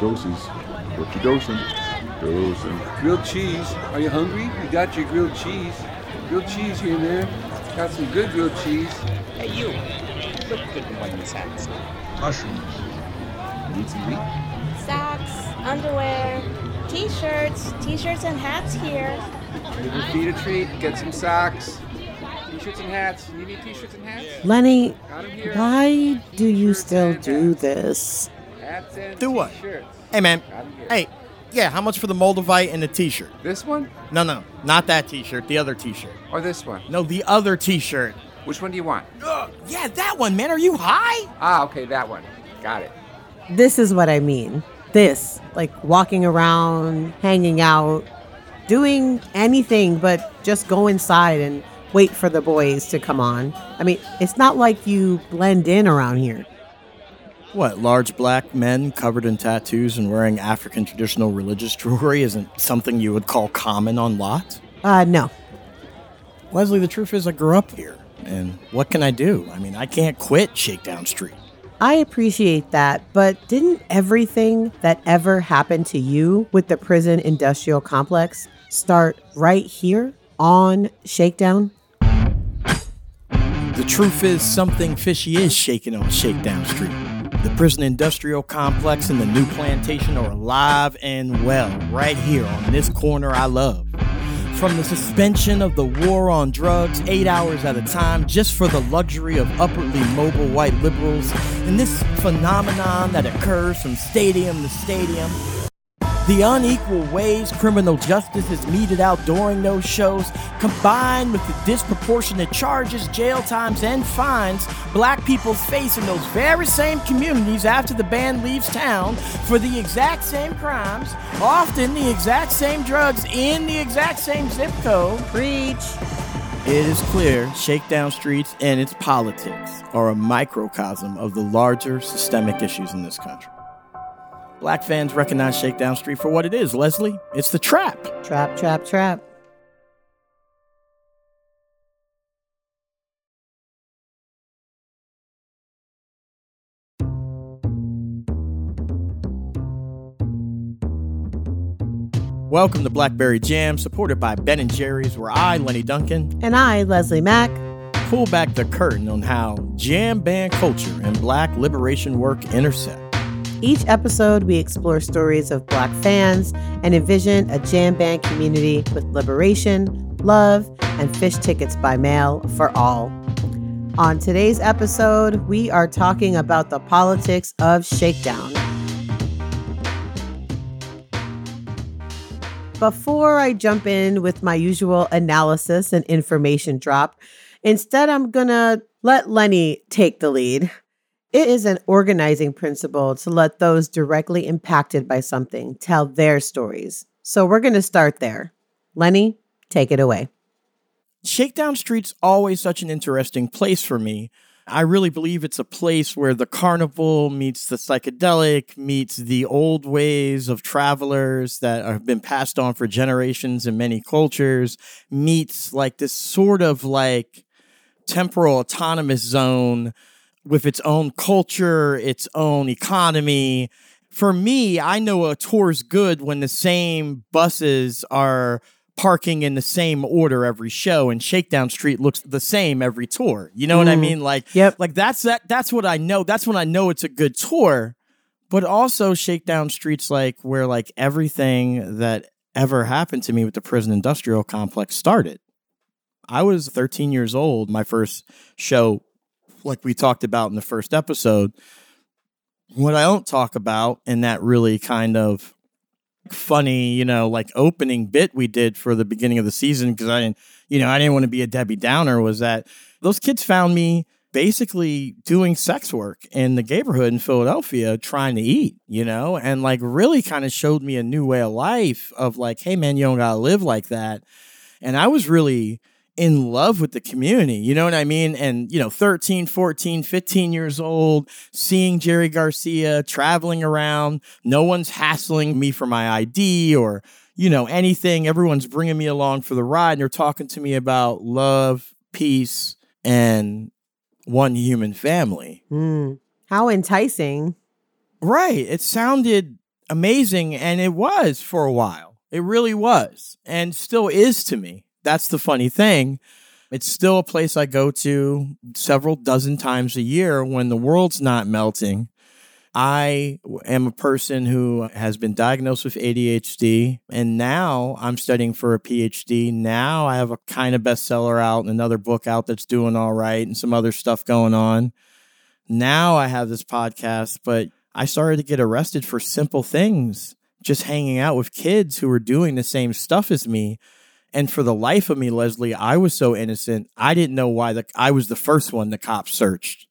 doses. What you dosing? Dosing. Grilled cheese. Are you hungry? We got your grilled cheese. Grilled cheese here and there. Got some good grilled cheese. Hey, you. Look good in one of these hats. Mushrooms. Need some meat? Socks, underwear, t-shirts, t-shirts and hats here. Give your feet a treat. Get some socks. T-shirts and hats. You need t-shirts and hats? Lenny, Got 'em here. why do you still do this? Hats and Do what? T-shirts. Hey, man. Got 'em here. Hey, yeah, how much for the Moldavite and the t shirt? This one No, no, not that t shirt, the other t shirt. or this one? No, the other t shirt. Which one do you want? Yeah, that one, man. Are you high? Ah, okay, that one. Got it. This is what I mean. This, like walking around, hanging out, doing anything but just go inside and wait for the boys to come on. I mean, it's not like you blend in around here. What, large black men covered in tattoos and wearing African traditional religious jewelry isn't something you would call common on lot? Uh, no. Leslie, the truth is, I grew up here. And what can I do? I mean, I can't quit Shakedown Street. I appreciate that, but didn't everything that ever happened to you with the prison industrial complex start right here on Shakedown? The truth is, something fishy is shaking on Shakedown Street. The prison industrial complex and the new plantation are alive and well right here on this corner I love. From the suspension of the war on drugs, eight hours at a time, just for the luxury of upwardly mobile white liberals, and this phenomenon that occurs from stadium to stadium, the unequal ways criminal justice is meted out during those shows, combined with the disproportionate charges, jail times, and fines black people face in those very same communities after the band leaves town for the exact same crimes, often the exact same drugs in the exact same zip code. Preach. It is clear Shakedown Streets and its politics are a microcosm of the larger systemic issues in this country. Black fans recognize Shakedown Street for what it is, Leslie. It's the trap. Trap, trap, trap. Welcome to Blackberry Jam, supported by Ben and Jerry's, where I, Lenny Duncan, And I, Leslie Mack, pull back the curtain on how jam band culture and black liberation work intersect. Each episode, we explore stories of Black fans and envision a jam band community with liberation, love, and Phish tickets by mail for all. On today's episode, we are talking about the politics of shakedown. Before I jump in with my usual analysis and information drop, instead, I'm gonna let Lenny take the lead. It is an organizing principle to let those directly impacted by something tell their stories. So we're going to start there. Lenny, take it away. Shakedown Street's always such an interesting place for me. I really believe it's a place where the carnival meets the psychedelic, meets the old ways of travelers that have been passed on for generations in many cultures, meets like this sort of like temporal autonomous zone with its own culture, its own economy. For me, I know a tour's good when the same buses are parking in the same order every show and Shakedown Street looks the same every tour. You know what I Mm. mean? Like Yep. like that's that that's what I know. That's when I know it's a good tour. But also Shakedown Street's like where like everything that ever happened to me with the prison industrial complex started. I was 13 years old, my first show like we talked about in the first episode. What I don't talk about in that really kind of funny, you know, like opening bit we did for the beginning of the season because I didn't, you know, I didn't want to be a Debbie Downer was that those kids found me basically doing sex work in the neighborhood in Philadelphia trying to eat, you know, and like really kind of showed me a new way of life of like, hey man, you don't gotta live like that. And I was really in love with the community, you know what I mean? And, you know, 13, 14, 15 years old, seeing Jerry Garcia traveling around, no one's hassling me for my ID or, you know, anything. Everyone's bringing me along for the ride and they're talking to me about love, peace, and one human family. Mm. How enticing. Right. It sounded amazing. And it was for a while. It really was. And still is to me. That's the funny thing. It's still a place I go to several dozen times a year when the world's not melting. I am a person who has been diagnosed with ADHD, and now I'm studying for a PhD. Now I have a kind of bestseller out, and another book out that's doing all right, and some other stuff going on. Now I have this podcast, but I started to get arrested for simple things, just hanging out with kids who were doing the same stuff as me. And for the life of me, Leslie, I was so innocent. I didn't know why the, I was the first one the cops searched.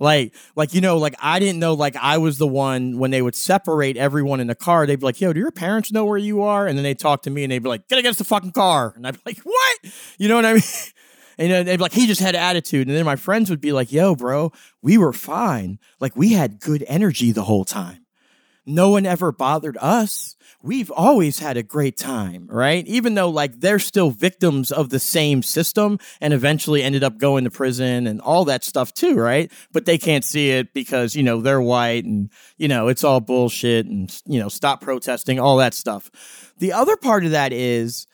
Like, like you know, like I didn't know, like I was the one when they would separate everyone in the car. They'd be like, "Yo, do your parents know where you are?" And then they talk to me, and they'd be like, "Get against the fucking car," and I'd be like, "What?" You know what I mean? And you know, they'd be like, he just had attitude. And then my friends would be like, yo, bro, we were fine. Like we had good energy the whole time. No one ever bothered us. We've always had a great time, right? Even though like they're still victims of the same system and eventually ended up going to prison and all that stuff too, right? But they can't see it because, you know, they're white and, you know, it's all bullshit and, you know, stop protesting, all that stuff. The other part of that is,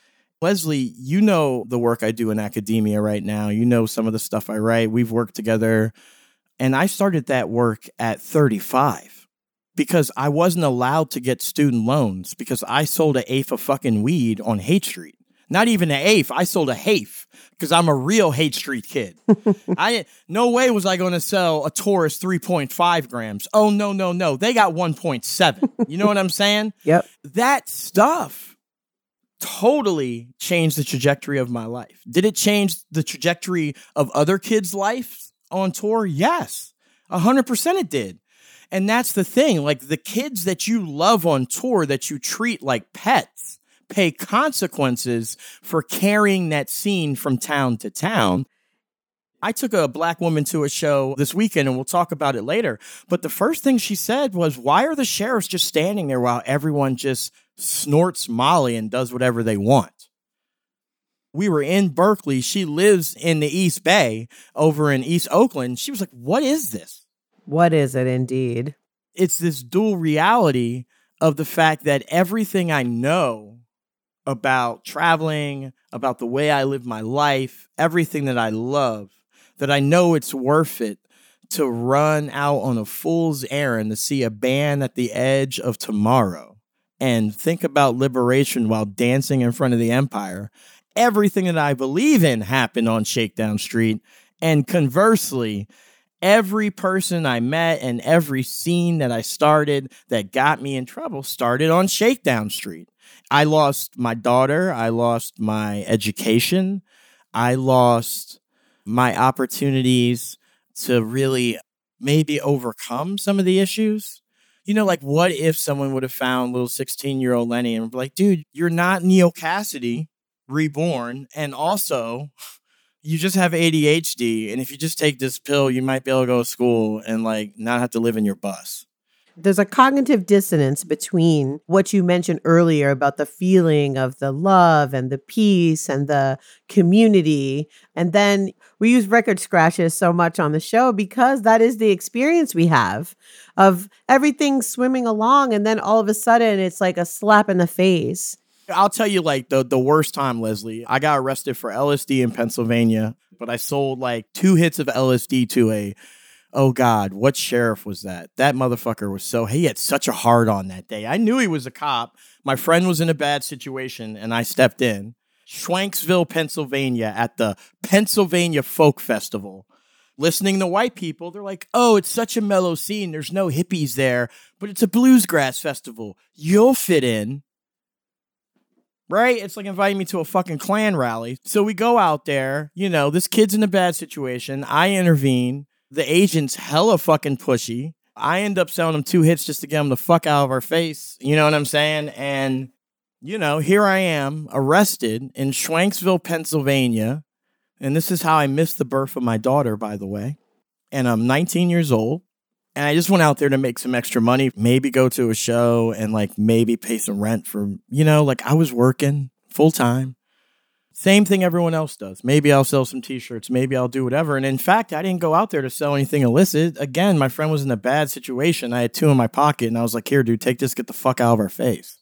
Leslie, you know the work I do in academia right now. You know some of the stuff I write. We've worked together. And I started that work at 35 because I wasn't allowed to get student loans because I sold an eighth of fucking weed on Haight Street. Not even an eighth. I sold a half because I'm a real Haight Street kid. I no way was I going to sell a Taurus 3.5 grams. Oh no no no! They got 1.7. You know what I'm saying? Yep. That stuff totally changed the trajectory of my life. Did it change the trajectory of other kids' lives on tour? Yes, 100% it did. And that's the thing. Like the kids that you love on tour that you treat like pets pay consequences for carrying that scene from town to town. I took a black woman to a show this weekend and we'll talk about it later. But the first thing she said was, Why are the sheriffs just standing there while everyone just snorts Molly and does whatever they want? We were in Berkeley. She lives in the East Bay over in East Oakland. She was like, What is this? What is it indeed? it's this dual reality of the fact that everything I know about traveling, about the way I live my life, everything that I love, that I know it's worth it to run out on a fool's errand to see a band at the edge of tomorrow and think about liberation while dancing in front of the empire. Everything that I believe in happened on Shakedown Street. And conversely, every person I met and every scene that I started that got me in trouble started on Shakedown Street. I lost my daughter. I lost my education. I lost my opportunities to really maybe overcome some of the issues. You know, like what if someone would have found little 16 year old Lenny and be like, dude, you're not Neal Cassady reborn. And also, you just have ADHD, and if you just take this pill, you might be able to go to school and like not have to live in your bus. There's a cognitive dissonance between what you mentioned earlier about the feeling of the love and the peace and the community. And then we use record scratches so much on the show because that is the experience we have of everything swimming along. And then all of a sudden it's like a slap in the face. I'll tell you like the the worst time, Leslie. I got arrested for LSD in Pennsylvania, but I sold like two hits of LSD to a oh god, what sheriff was that? That motherfucker was so he had such a hard on that day. I knew he was a cop. My friend was in a bad situation and I stepped in. Schwenksville, Pennsylvania at the Pennsylvania Folk Festival. Listening to white people, they're like, oh, it's such a mellow scene. There's no hippies there, but it's a bluesgrass festival. You'll fit in right? It's like inviting me to a fucking Klan rally. So we go out there, you know, this kid's in a bad situation. I intervene. The agent's hella fucking pushy. I end up selling him two hits just to get him the fuck out of our face. You know what I'm saying? And, you know, here I am arrested in Schwenksville, Pennsylvania. And this is how I missed the birth of my daughter, by the way. And I'm 19 years old. And I just went out there to make some extra money, maybe go to a show and like maybe pay some rent for, you know, like I was working full time. Same thing everyone else does. Maybe I'll sell some t-shirts, maybe I'll do whatever. And in fact, I didn't go out there to sell anything illicit. Again, my friend was in a bad situation. I had two in my pocket and I was like, "Here, dude, take this, get the fuck out of our face."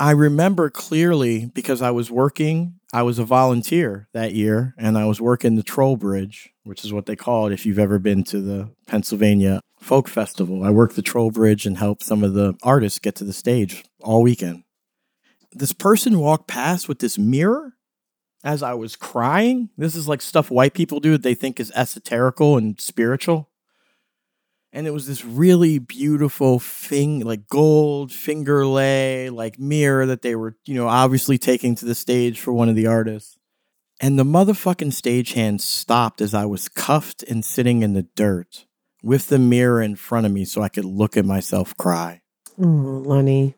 I remember clearly because I was working, I was a volunteer that year and I was working the Troll Bridge, which is what they call it if you've ever been to the Pennsylvania Folk Festival. I worked the Troll Bridge and helped some of the artists get to the stage all weekend. This person walked past with this mirror as I was crying. This is like stuff white people do that they think is esoterical and spiritual and it was this really beautiful thing like gold finger lay like mirror that they were you know obviously taking to the stage for one of the artists and the motherfucking stagehand stopped as i was cuffed and sitting in the dirt with the mirror in front of me so i could look at myself cry mm, Oh, Lenny.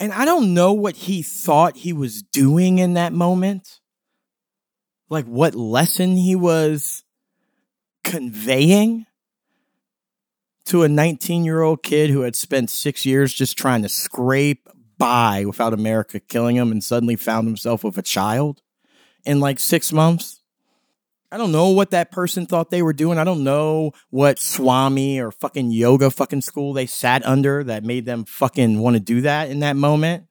and i don't know what he thought he was doing in that moment like what lesson he was conveying to a 19 year old kid who had spent six years just trying to scrape by without America killing him and suddenly found himself with a child in like six months. I don't know what that person thought they were doing. I don't know what Swami or fucking yoga fucking school they sat under that made them fucking want to do that in that moment.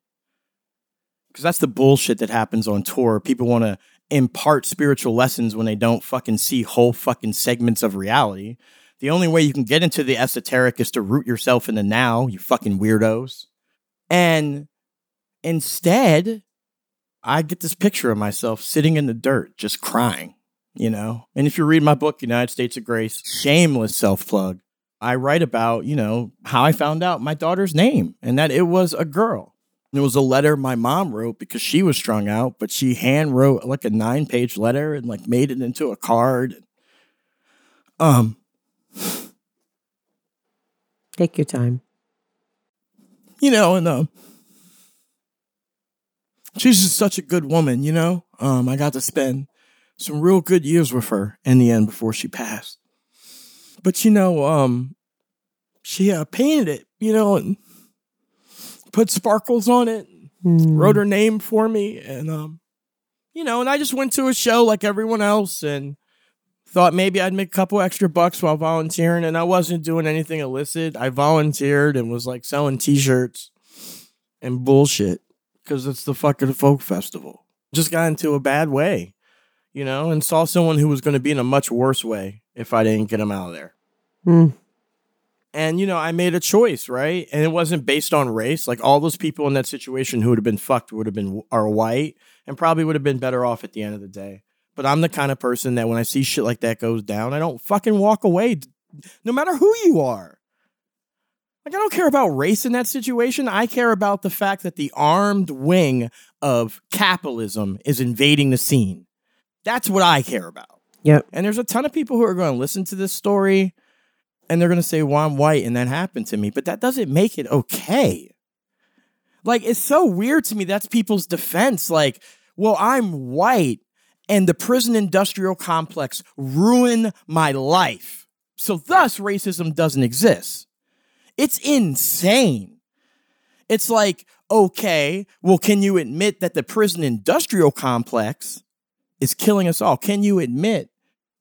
Because that's the bullshit that happens on tour. People want to impart spiritual lessons when they don't fucking see whole fucking segments of reality. The only way you can get into the esoteric is to root yourself in the now, you fucking weirdos. And instead, I get this picture of myself sitting in the dirt, just crying, you know? And if you read my book, United States of Grace, shameless self plug, I write about, you know, how I found out my daughter's name and that it was a girl. It was a letter my mom wrote because she was strung out, but she hand wrote like a nine page letter and like made it into a card. Um, Take your time. You know, and um, she's just such a good woman, you know. Um, I got to spend some real good years with her in the end before she passed. But you know, um, she uh, painted it, you know, and put sparkles on it, Hmm. wrote her name for me, and um, you know, and I just went to a show like everyone else, and thought maybe I'd make a couple extra bucks while volunteering, and I wasn't doing anything illicit. I volunteered and was like selling T-shirts and bullshit because it's the fucking folk festival. Just got into a bad way, you know, and saw someone who was going to be in a much worse way if I didn't get him out of there. Hmm. And you know, I made a choice, right? And it wasn't based on race. Like all those people in that situation who would have been fucked would have been are white and probably would have been better off at the end of the day. But I'm the kind of person that when I see shit like that goes down, I don't fucking walk away, no matter who you are. Like I don't care about race in that situation. I care about the fact that the armed wing of capitalism is invading the scene. That's what I care about. Yep. And there's a ton of people who are going to listen to this story and they're going to say, well, I'm white and that happened to me. But that doesn't make it okay. Like, it's so weird to me. That's people's defense. Like, well, I'm white and the prison industrial complex ruin my life. So, thus, racism doesn't exist. It's insane. It's like, okay, well, can you admit that the prison industrial complex is killing us all? Can you admit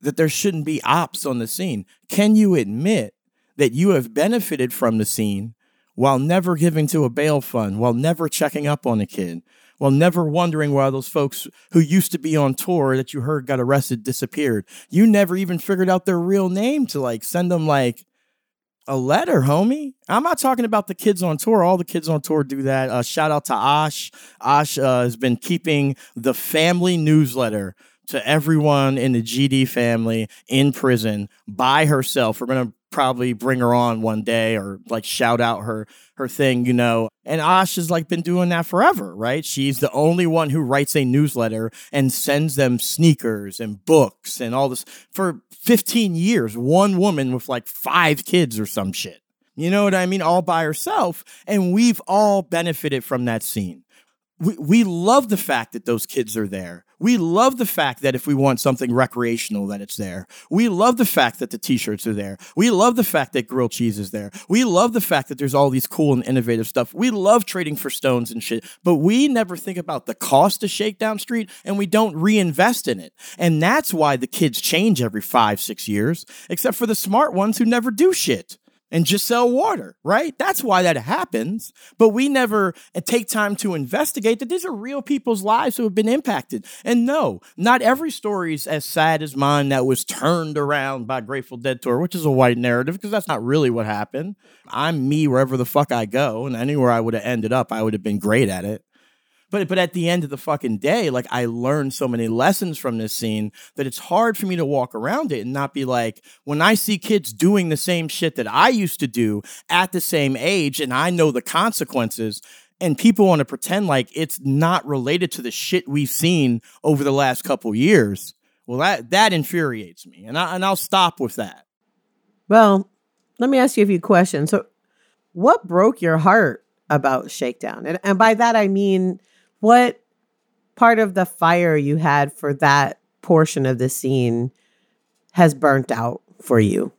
that there shouldn't be ops on the scene? Can you admit that you have benefited from the scene while never giving to a bail fund, while never checking up on a kid, while never wondering why those folks who used to be on tour that you heard got arrested disappeared? You never even figured out their real name to like send them like a letter, homie. I'm not talking about the kids on tour. All the kids on tour do that. Uh, shout out to Ash. Ash uh, has been keeping the family newsletter to everyone in the GD family in prison by herself. We're gonna probably bring her on one day or like shout out her her thing, you know. And Ash has like been doing that forever, right? She's the only one who writes a newsletter and sends them sneakers and books and all this for 15 years. One woman with like five kids or some shit. You know what I mean? All by herself. And we've all benefited from that scene. we, we love the fact that those kids are there. We love the fact that if we want something recreational, that it's there. We love the fact that the t-shirts are there. We love the fact that grilled cheese is there. We love the fact that there's all these cool and innovative stuff. We love trading for stones and shit, but we never think about the cost of Shakedown Street and we don't reinvest in it. And that's why the kids change every five, six years, except for the smart ones who never do shit and just sell water, right? That's why that happens. But we never uh, take time to investigate that these are real people's lives who have been impacted. And no, not every story is as sad as mine that was turned around by Grateful Dead Tour, which is a white narrative because that's not really what happened. I'm me wherever the fuck I go, and anywhere I would have ended up, I would have been great at it. But but at the end of the fucking day, like I learned so many lessons from this scene that it's hard for me to walk around it and not be like, when I see kids doing the same shit that I used to do at the same age and I know the consequences, and people want to pretend like it's not related to the shit we've seen over the last couple years. Well, that that infuriates me, and I and I'll stop with that. Well, let me ask you a few questions. So, what broke your heart about Shakedown? And, and by that, I mean, what part of the fire you had for that portion of the scene has burnt out for you?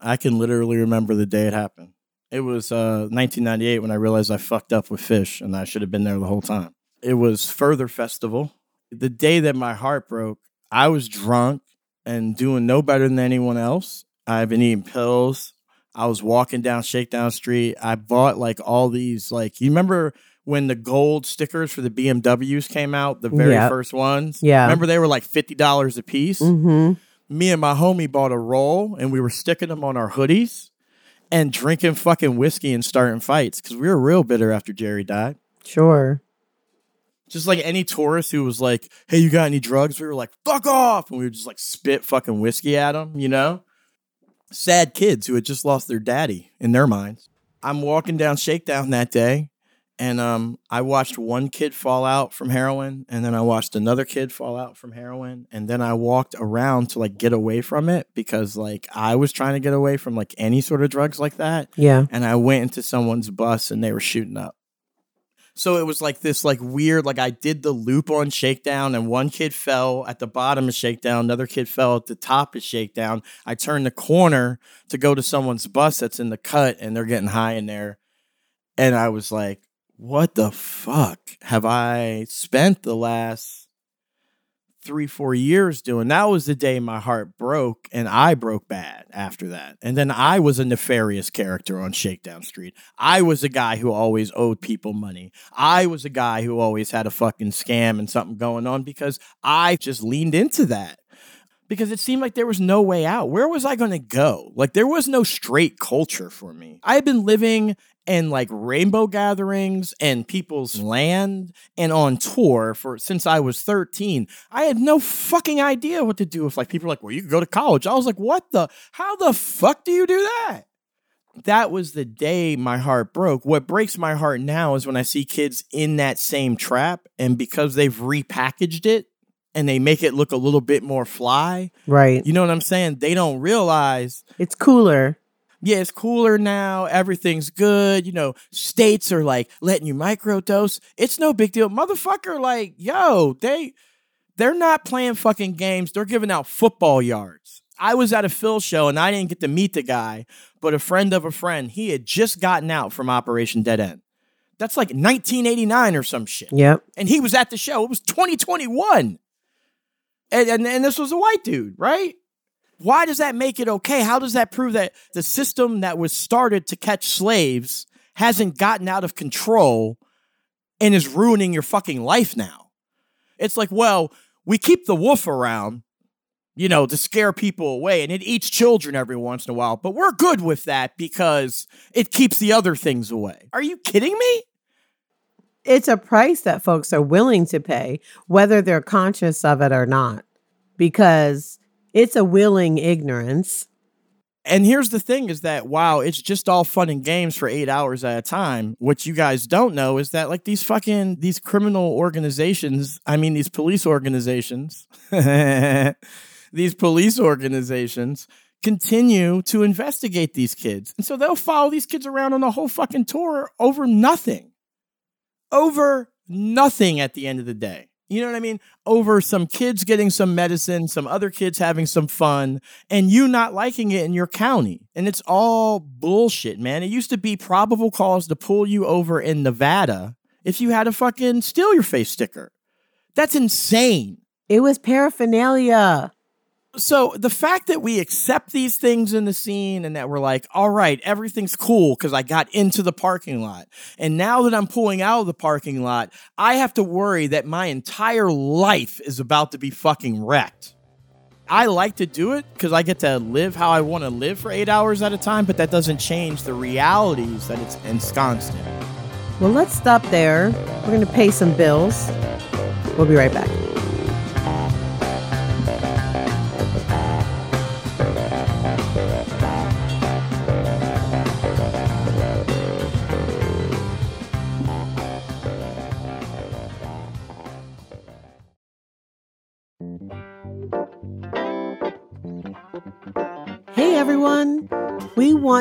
I can literally remember the day it happened. It was uh, 1998 when I realized I fucked up with Phish and I should have been there the whole time. It was Further Festival. The day that my heart broke, I was drunk and doing no better than anyone else. I've been eating pills. I was walking down Shakedown Street. I bought like all these, like, you remember when the gold stickers for the BMWs came out, the very Yep. first ones? Yeah. Remember they were like $50 a piece? Mm-hmm. me and my homie bought a roll and we were sticking them on our hoodies and drinking fucking whiskey and starting fights because we were real bitter after Jerry died. Sure. Just like any tourist who was like, hey, you got any drugs? We were like, fuck off. And we would just like spit fucking whiskey at them, you know? Sad kids who had just lost their daddy in their minds. I'm walking down Shakedown that day and um, I watched one kid fall out from heroin, and then I watched another kid fall out from heroin, and then I walked around to like get away from it because like I was trying to get away from like any sort of drugs like that, Yeah. and I went into someone's bus and they were shooting up. So it was like this like weird like I did the loop on Shakedown and one kid fell at the bottom of Shakedown, another kid fell at the top of Shakedown. I turned the corner to go to someone's bus that's in the cut and they're getting high in there. And I was like, what the fuck have I spent the last three, four years doing? That was the day my heart broke and I broke bad after that. And then I was a nefarious character on Shakedown Street. I was a guy who always owed people money. I was a guy who always had a fucking scam and something going on because I just leaned into that because it seemed like there was no way out. Where was I going to go? Like there was no straight culture for me. I had been living in like rainbow gatherings and people's land and on tour for since I was 13. I had no fucking idea what to do if like people were like, "Well, you could go to college." I was like, "What the how the fuck do you do that?" That was the day my heart broke. What breaks my heart now is when I see kids in that same trap and because they've repackaged it and they make it look a little bit more fly. Right. You know what I'm saying? They don't realize, It's cooler. yeah, it's cooler now. Everything's good. You know, states are like letting you microdose. It's no big deal. Motherfucker, like, yo, they they're not playing fucking games. They're giving out football yards. I was at a Phil show and I didn't get to meet the guy, but a friend of a friend, he had just gotten out from Operation Dead End. That's like 1989 or some shit Yep. and he was at the show. It was 2021. And, and, and this was a white dude, right? Why does that make it okay? How does that prove that the system that was started to catch slaves hasn't gotten out of control and is ruining your fucking life now? It's like, well, we keep the wolf around, you know, to scare people away and it eats children every once in a while, but we're good with that because it keeps the other things away. Are you kidding me? It's a price that folks are willing to pay, whether they're conscious of it or not, because it's a willing ignorance. And here's the thing is that wow, it's just all fun and games for eight hours at a time. What you guys don't know is that like these fucking these criminal organizations, I mean these police organizations, these police organizations continue to investigate these kids. And so they'll follow these kids around on a whole fucking tour over nothing. Over nothing at the end of the day. You know what I mean? Over some kids getting some medicine, some other kids having some fun, and you not liking it in your county. And it's all bullshit, man. It used to be probable cause to pull you over in Nevada if you had a fucking steal your face sticker. That's insane. It was paraphernalia. So the fact that we accept these things in the scene and that we're like, all right, everything's cool because I got into the parking lot. And now that I'm pulling out of the parking lot, I have to worry that my entire life is about to be fucking wrecked. I like to do it because I get to live how I want to live for eight hours at a time, but that doesn't change the realities that it's ensconced in. Well, let's stop there. We're going to pay some bills. We'll be right back.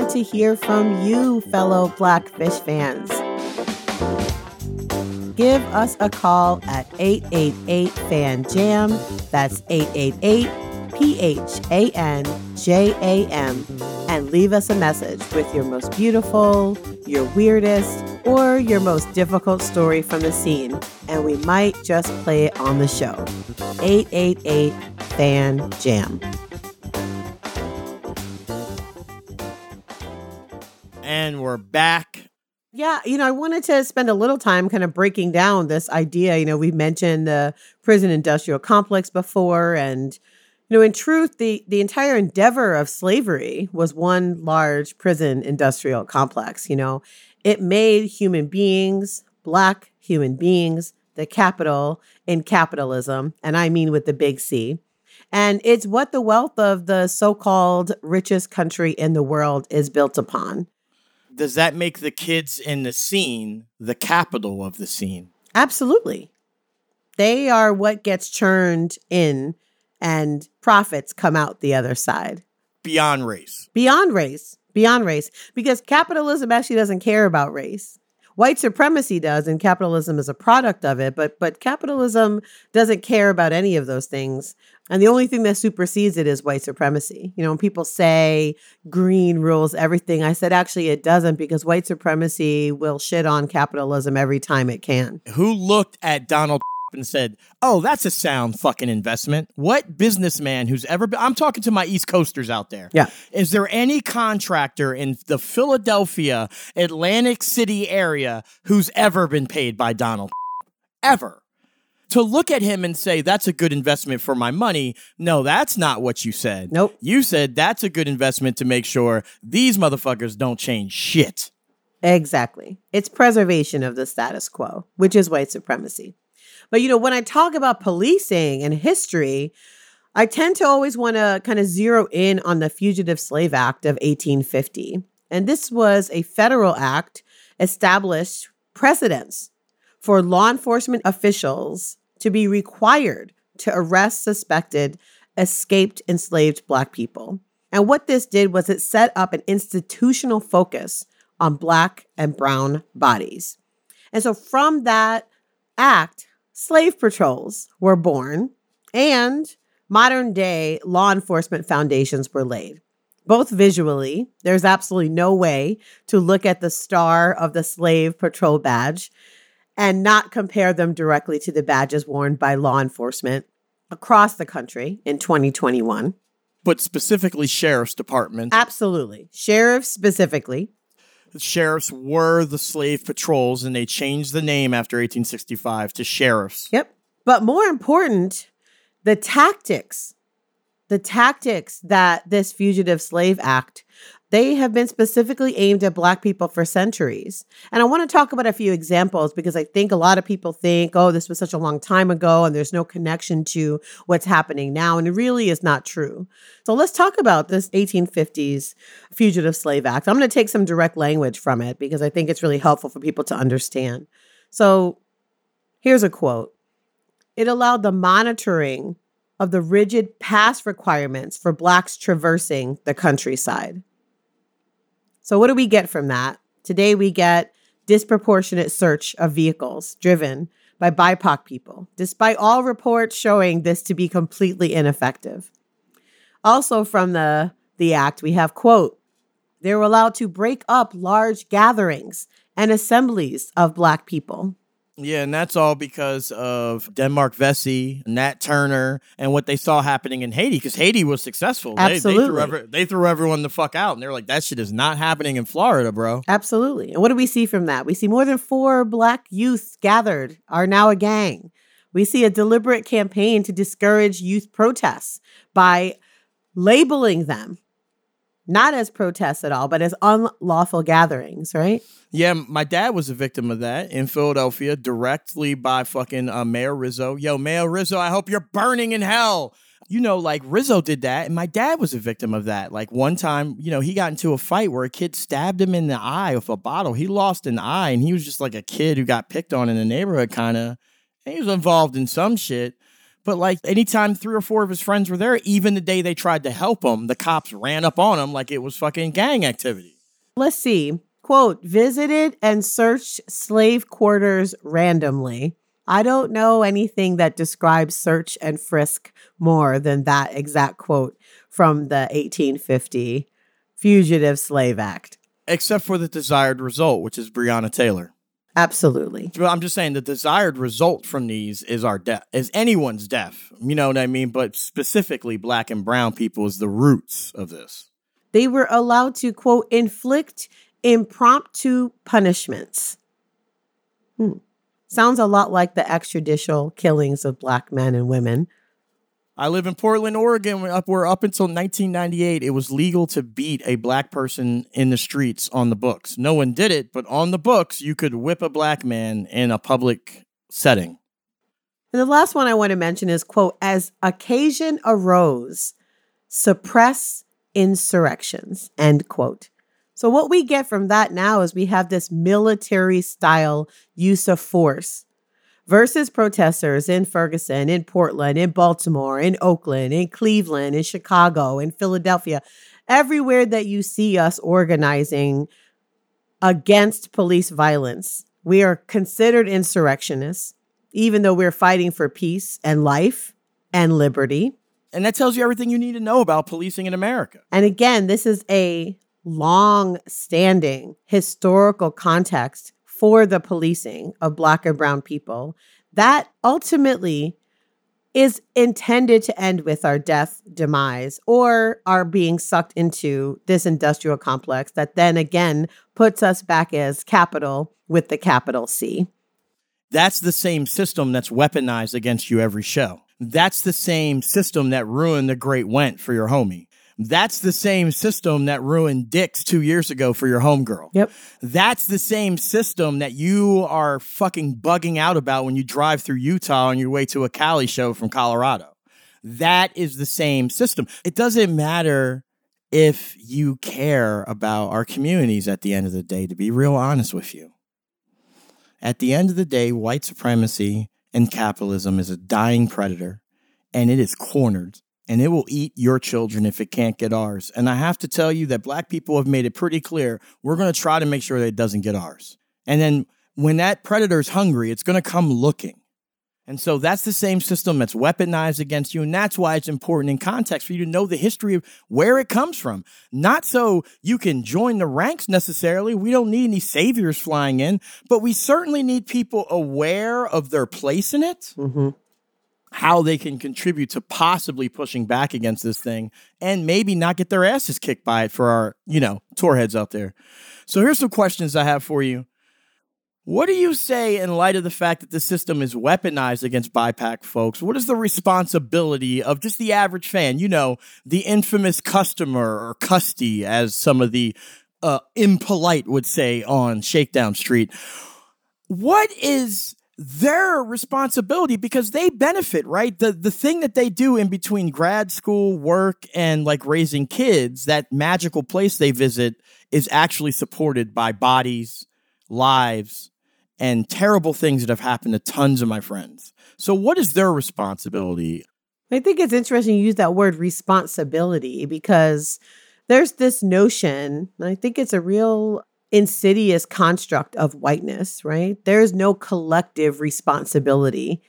Want to hear from you, fellow Black Phish fans. Give us a call at 888 FAN JAM. That's 888 P H A N J A M. And leave us a message with your most beautiful, your weirdest, or your most difficult story from the scene. And we might just play it on the show. 888 FAN JAM. And we're back. Yeah, you know, I wanted to spend a little time kind of breaking down this idea. You know, we mentioned the prison industrial complex before, and you know, in truth, the the entire endeavor of slavery was one large prison industrial complex. You know, it made human beings, black human beings, the capital in capitalism, and I mean with the big C. And it's what the wealth of the so-called richest country in the world is built upon. Does that make the kids in the scene the capital of the scene? Absolutely. They are what gets churned in and profits come out the other side. Beyond race. Beyond race, beyond race, because capitalism actually doesn't care about race. White supremacy does, and capitalism is a product of it, but but capitalism doesn't care about any of those things. And the only thing that supersedes it is white supremacy. You know, when people say green rules everything, I said actually it doesn't because white supremacy will shit on capitalism every time it can. Who looked at Donald and said, "Oh, that's a sound fucking investment." What businessman who's ever been? I'm talking to my East Coasters out there. Yeah. Is there any contractor in the Philadelphia, Atlantic City area who's ever been paid by Donald? Ever? To look at him and say that's a good investment for my money, no, that's not what you said. Nope. You said that's a good investment to make sure these motherfuckers don't change shit. Exactly. It's preservation of the status quo, which is white supremacy. But you know, when I talk about policing and history, I tend to always want to kind of zero in on the Fugitive Slave Act of 1850. And this was a federal act established precedents for law enforcement officials to be required to arrest suspected escaped enslaved Black people. And what this did was it set up an institutional focus on Black and Brown bodies. And so from that act, slave patrols were born and modern day law enforcement foundations were laid. Both visually, there's absolutely no way to look at the star of the slave patrol badge and not compare them directly to the badges worn by law enforcement across the country in 2021. But specifically, sheriff's departments. Absolutely. Sheriffs specifically. The sheriffs were the slave patrols, and they changed the name after 1865 to sheriffs. Yep. But more important, the tactics, the tactics that this Fugitive Slave Act, they have been specifically aimed at Black people for centuries. And I want to talk about a few examples because I think a lot of people think, oh, this was such a long time ago and there's no connection to what's happening now. And it really is not true. So let's talk about this 1850s Fugitive Slave Act. I'm going to take some direct language from it because I think it's really helpful for people to understand. So here's a quote it allowed the monitoring of the rigid pass requirements for Blacks traversing the countryside. So, what do we get from that? Today, we get disproportionate search of vehicles driven by BIPOC people, despite all reports showing this to be completely ineffective. Also from the, the act, we have quote, they were allowed to break up large gatherings and assemblies of black people. Yeah, and that's all because of Denmark Vesey, Nat Turner, and what they saw happening in Haiti. Because Haiti was successful. They- They, Absolutely. threw every, they threw everyone the fuck out, and they're like, "That shit is not happening in Florida, bro." Absolutely. And what do we see from that? We see more than four black youths gathered are now a gang. We see a deliberate campaign to discourage youth protests by labeling them not as protests at all, but as unlawful gatherings, right? Yeah, my dad was a victim of that in Philadelphia, directly by fucking uh, Mayor Rizzo. Yo, Mayor Rizzo, I hope you're burning in hell. You know, like Rizzo did that, and my dad was a victim of that. Like one time, you know, he got into a fight where a kid stabbed him in the eye with a bottle. He lost an eye, and he was just like a kid who got picked on in the neighborhood, kind of. He was involved in some shit. But like anytime three or four of his friends were there, even the day they tried to help him, the cops ran up on him like it was fucking gang activity. Let's see. Quote, visited and searched slave quarters randomly. I don't know anything that describes search and frisk more than that exact quote from the 1850 Fugitive Slave Act. Except for the desired result, which is Breonna Taylor. Absolutely. But I'm just saying the desired result from these is our death, is anyone's death. You know what I mean? But specifically, black and brown people is the roots of this. They were allowed to, quote, inflict impromptu punishments. Hmm. Sounds a lot like the extrajudicial killings of black men and women. I live in Portland, Oregon. Up, where up until 1998, it was legal to beat a black person in the streets on the books. No one did it, but on the books, you could whip a black man in a public setting. And the last one I want to mention is, quote, as occasion arose, suppress insurrections, end quote. So, what we get from that now is we have this military style use of force versus protesters in Ferguson, in Portland, in Baltimore, in Oakland, in Cleveland, in Chicago, in Philadelphia, everywhere that you see us organizing against police violence. We are considered insurrectionists, even though we're fighting for peace and life and liberty. And that tells you everything you need to know about policing in America. And again, this is a long standing historical context for the policing of Black and Brown people that ultimately is intended to end with our death, demise, or our being sucked into this industrial complex that then again puts us back as capital with the capital C. That's the same system that's weaponized against you every show. That's the same system that ruined the Great Went for your homie. That's the same system that ruined Dick's two years ago for your homegirl. Yep. That's the same system that you are fucking bugging out about when you drive through Utah on your way to a Cali show from Colorado. That is the same system. It doesn't matter if you care about our communities at the end of the day, to be real honest with you. At the end of the day, white supremacy and capitalism is a dying predator and it is cornered and it will eat your children if it can't get ours. And I have to tell you that black people have made it pretty clear we're going to try to make sure that it doesn't get ours. And then when that predator's hungry, it's going to come looking. And so that's the same system that's weaponized against you. And that's why it's important in context for you to know the history of where it comes from. Not so you can join the ranks necessarily. We don't need any saviors flying in, but we certainly need people aware of their place in it Mm-hmm. How they can contribute to possibly pushing back against this thing and maybe not get their asses kicked by it for our, you know, tour heads out there. So here's some questions I have for you. What do you say in light of the fact that the system is weaponized against BIPOC folks? What is the responsibility of just the average fan? You know, the infamous customer or custy, as some of the uh, impolite would say on Shakedown Street. What is their responsibility because they benefit, right? The the thing that they do in between grad school, work, and like raising kids, that magical place they visit is actually supported by bodies, lives, and terrible things that have happened to tons of my friends. So what is their responsibility? I think it's interesting you use that word responsibility because there's this notion, and I think it's a real insidious construct of whiteness, right? There is no collective responsibility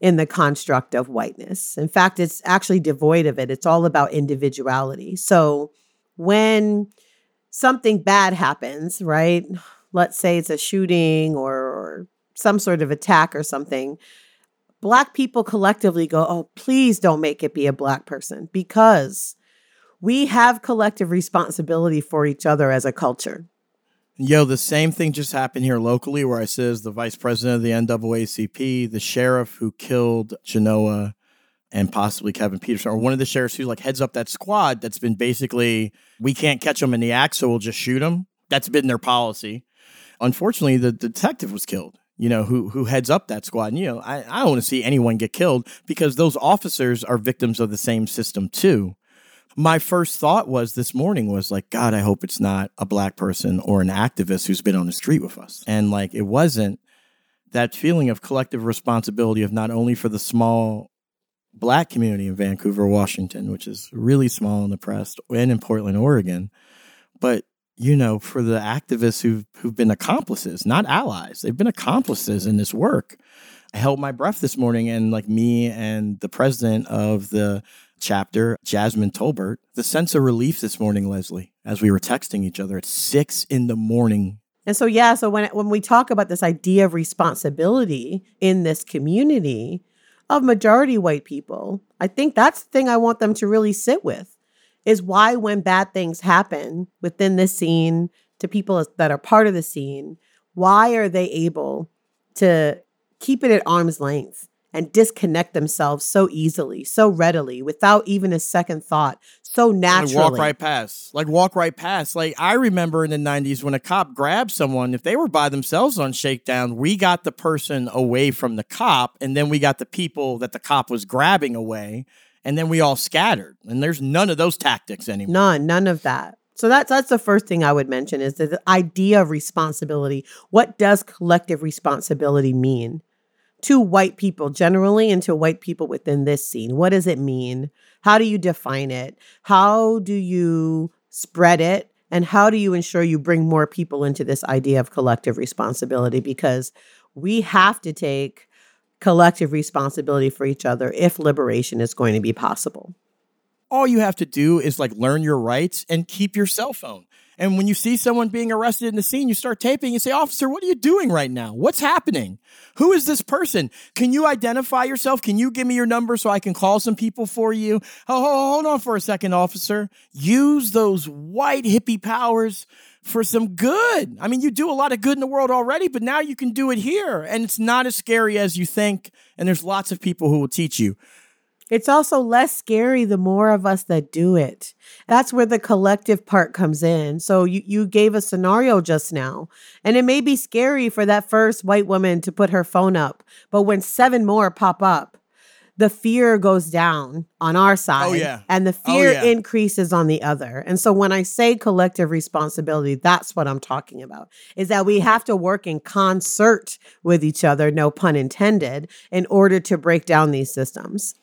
in the construct of whiteness. In fact, it's actually devoid of it. It's all about individuality. So when something bad happens, right? Let's say it's a shooting or, or some sort of attack or something. Black people collectively go, oh, please don't make it be a Black person because we have collective responsibility for each other as a culture. Yo, the same thing just happened here locally where I says the vice president of the NAACP, the sheriff who killed Genoa and possibly Kevin Peterson, or one of the sheriffs who like heads up that squad that's been basically, we can't catch them in the act, so we'll just shoot them. That's been their policy. Unfortunately, the detective was killed, you know, who who heads up that squad. And, you know, I, I don't want to see anyone get killed because those officers are victims of the same system too my first thought was this morning was like, God, I hope it's not a black person or an activist who's been on the street with us. And like, it wasn't that feeling of collective responsibility of not only for the small black community in Vancouver, Washington, which is really small and oppressed, and in Portland, Oregon, but you know, for the activists who've who've been accomplices, not allies. They've been accomplices in this work. I held my breath this morning, and like me and the president of the chapter, Jasmine Tolbert, the sense of relief this morning, Leslie, as we were texting each other at six in the morning. And so, yeah, so when, when we talk about this idea of responsibility in this community of majority white people, I think that's the thing I want them to really sit with is why, when bad things happen within the scene to people that are part of the scene, why are they able to keep it at arm's length? And disconnect themselves so easily, so readily, without even a second thought, so naturally. Like walk right past. Like walk right past. Like I remember in the 90s when a cop grabbed someone, if they were by themselves on shakedown, we got the person away from the cop, and then we got the people that the cop was grabbing away, and then we all scattered. And there's none of those tactics anymore. None, none of that. So that's that's the first thing I would mention is the idea of responsibility. What does collective responsibility mean? To white people generally and to white people within this scene? What does it mean? How do you define it? How do you spread it? And how do you ensure you bring more people into this idea of collective responsibility? Because we have to take collective responsibility for each other if liberation is going to be possible. All you have to do is like learn your rights and keep your cell phone. And when you see someone being arrested in the scene, you start taping. You say, Officer, what are you doing right now? What's happening? Who is this person? Can you identify yourself? Can you give me your number so I can call some people for you? Oh, hold on for a second, officer. Use those white hippie powers for some good. I mean, you do a lot of good in the world already, but now you can do it here. And it's not as scary as you think. And there's lots of people who will teach you. It's also less scary the more of us that do it. That's where the collective part comes in. So you, you gave a scenario just now, and it may be scary for that first white woman to put her phone up, but when seven more pop up, the fear goes down on our oh, side oh, yeah. and the Oh, fear yeah. increases on the other. And so when I say collective responsibility, that's what I'm talking about. Is that we have to work in concert with each other, no pun intended, in order to break down these systems.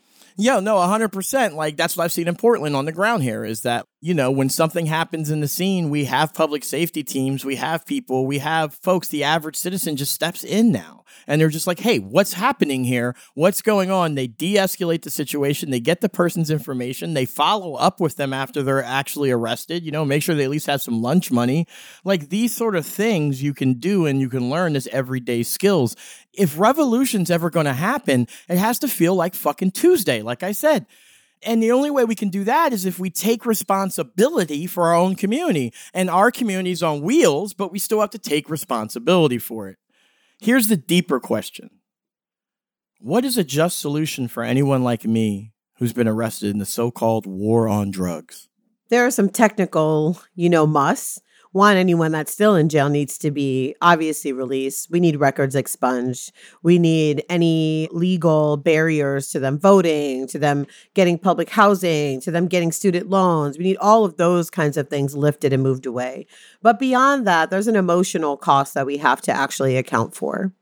Yeah, no, 100%. Like, that's what I've seen in Portland on the ground here is that, you know, when something happens in the scene, we have public safety teams, we have people, we have folks, the average citizen just steps in now. And they're just like, hey, what's happening here? What's going on? They de escalate the situation, they get the person's information, they follow up with them after they're actually arrested, you know, make sure they at least have some lunch money. Like, these sort of things you can do and you can learn as everyday skills if revolution's ever going to happen, it has to feel like fucking Tuesday, like I said. And the only way we can do that is if we take responsibility for our own community. And our community's on wheels, but we still have to take responsibility for it. Here's the deeper question What is a just solution for anyone like me who's been arrested in the so called war on drugs? there are some technical, you know, musts. One, anyone that's still in jail needs to be obviously released. We need records expunged. We need any legal barriers to them voting, to them getting public housing, to them getting student loans. We need all of those kinds of things lifted and moved away. But beyond that, there's an emotional cost that we have to actually account for.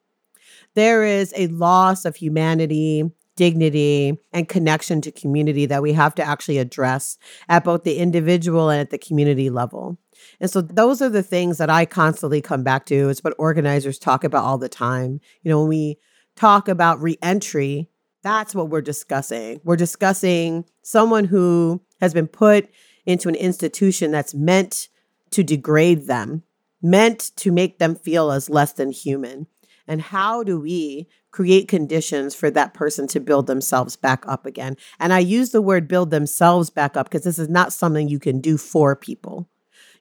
There is a loss of humanity, dignity, and connection to community that we have to actually address at both the individual and at the community level. And so those are the things that I constantly come back to. It's what organizers talk about all the time. You know, when we talk about reentry, that's what we're discussing. We're discussing someone who has been put into an institution that's meant to degrade them, meant to make them feel as less than human. And how do we create conditions for that person to build themselves back up again? And I use the word build themselves back up because this is not something you can do for people.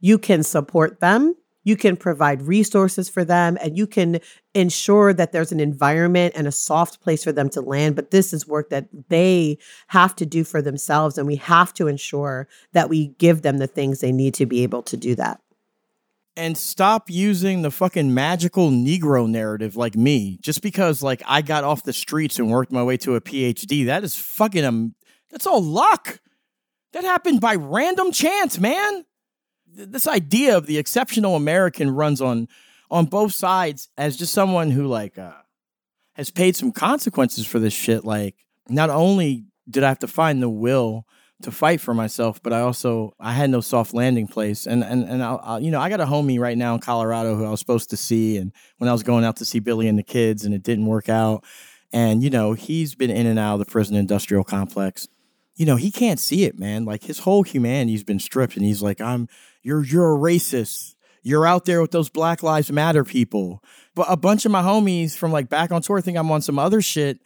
You can support them, you can provide resources for them, and you can ensure that there's an environment and a soft place for them to land. But this is work that they have to do for themselves. And we have to ensure that we give them the things they need to be able to do that and stop using the fucking magical Negro narrative like me. Just because like I got off the streets and worked my way to a PhD, that is fucking um, that's all luck. That happened by random chance, man. This idea of the exceptional American runs on on both sides as just someone who like uh, has paid some consequences for this shit. Like, not only did I have to find the will to fight for myself, but I also I had no soft landing place, and and and I, I, you know I got a homie right now in Colorado who I was supposed to see, and when I was going out to see Billy and the kids, and it didn't work out, and you know he's been in and out of the prison industrial complex. You know he can't see it, man. Like his whole humanity's been stripped, and he's like, I'm you're you're a racist. You're out there with those Black Lives Matter people. But a bunch of my homies from like back on tour think I'm on some other shit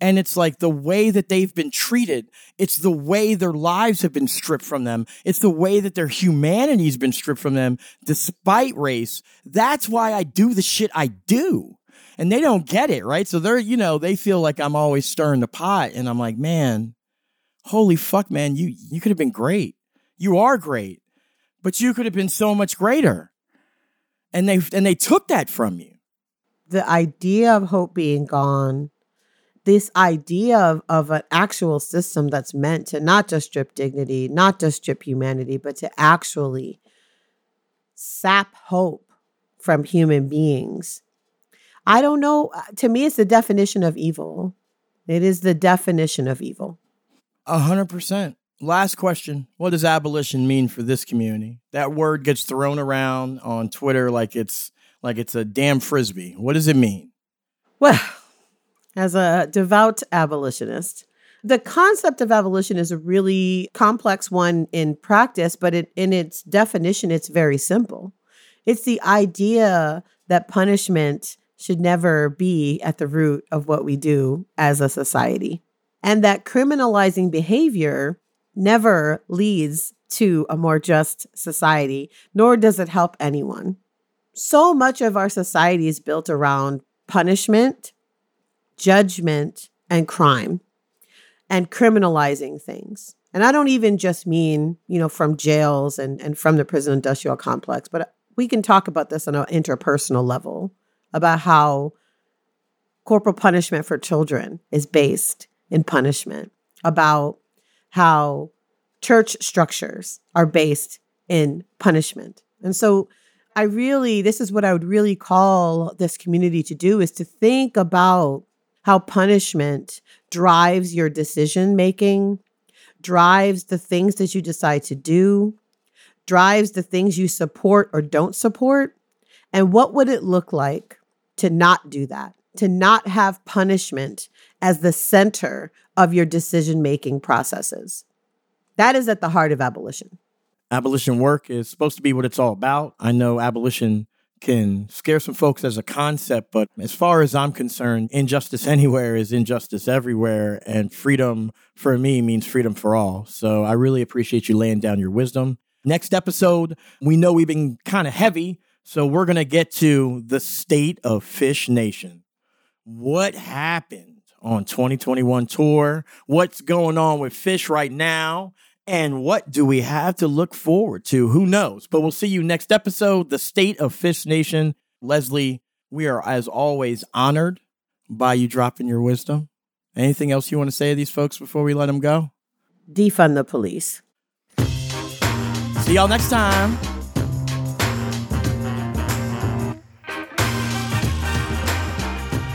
and it's like the way that they've been treated. It's the way their lives have been stripped from them. It's the way that their humanity's been stripped from them despite race. That's why I do the shit I do. And they don't get it, right? So they're, you know, they feel like I'm always stirring the pot. And I'm like, man, holy fuck, man, you you could have been great. You are great, but you could have been so much greater. And they and they took that from you. The idea of hope being gone this idea of, of an actual system that's meant to not just strip dignity, not just strip humanity, but to actually sap hope from human beings. I don't know. Uh, to me, it's the definition of evil. It is the definition of evil. A hundred percent. Last question. What does abolition mean for this community? That word gets thrown around on Twitter like it's like it's a damn frisbee. What does it mean? Well, as a devout abolitionist. The concept of abolition is a really complex one in practice, but it, in its definition, it's very simple. It's the idea that punishment should never be at the root of what we do as a society, and that criminalizing behavior never leads to a more just society, nor does it help anyone. So much of our society is built around punishment judgment, and crime and criminalizing things. And I don't even just mean, you know, from jails and, and from the prison industrial complex, but we can talk about this on an interpersonal level about how corporal punishment for children is based in punishment, about how church structures are based in punishment. And so I really, this is what I would really call this community to do is to think about how punishment drives your decision making, drives the things that you decide to do, drives the things you support or don't support. And what would it look like to not do that? To not have punishment as the center of your decision making processes. That is at the heart of abolition. Abolition work is supposed to be what it's all about. I know abolition can scare some folks as a concept, but as far as I'm concerned, injustice anywhere is injustice everywhere. And freedom for me means freedom for all. So I really appreciate you laying down your wisdom. Next episode, we know we've been kind of heavy. So we're going to get to the state of Phish Nation. What happened on 2021 tour? What's going on with Phish right now? And what do we have to look forward to? Who knows? But we'll see you next episode The State of Phish Nation. Leslie, we are, as always, honored by you dropping your wisdom. Anything else you want to say to these folks before we let them go? Defund the police. See y'all next time.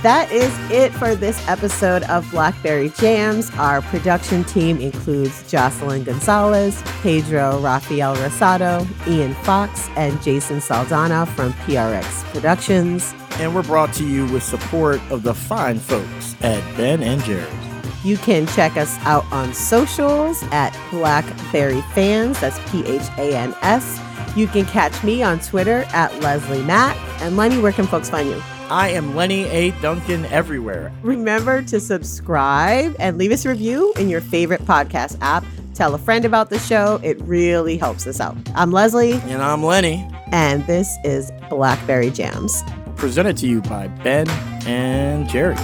That is it for this episode of Blackberry Jams. Our production team includes Jocelyn Gonzalez, Pedro Rafael Rosado, Ian Fox, and Jason Saldanha from PRX Productions. And we're brought to you with support of the fine folks at Ben and Jerry's. You can check us out on socials at Blackberry Phans. That's P H A N S. You can catch me on Twitter at Leslie Mac. And Lenny, where can folks find you? I am Lenny A. Duncan everywhere. Remember to subscribe and leave us a review in your favorite podcast app. Tell a friend about the show. It really helps us out. I'm Leslie, And I'm Lenny, and this is Blackberry Jams. presented to you by Ben and Jerry's.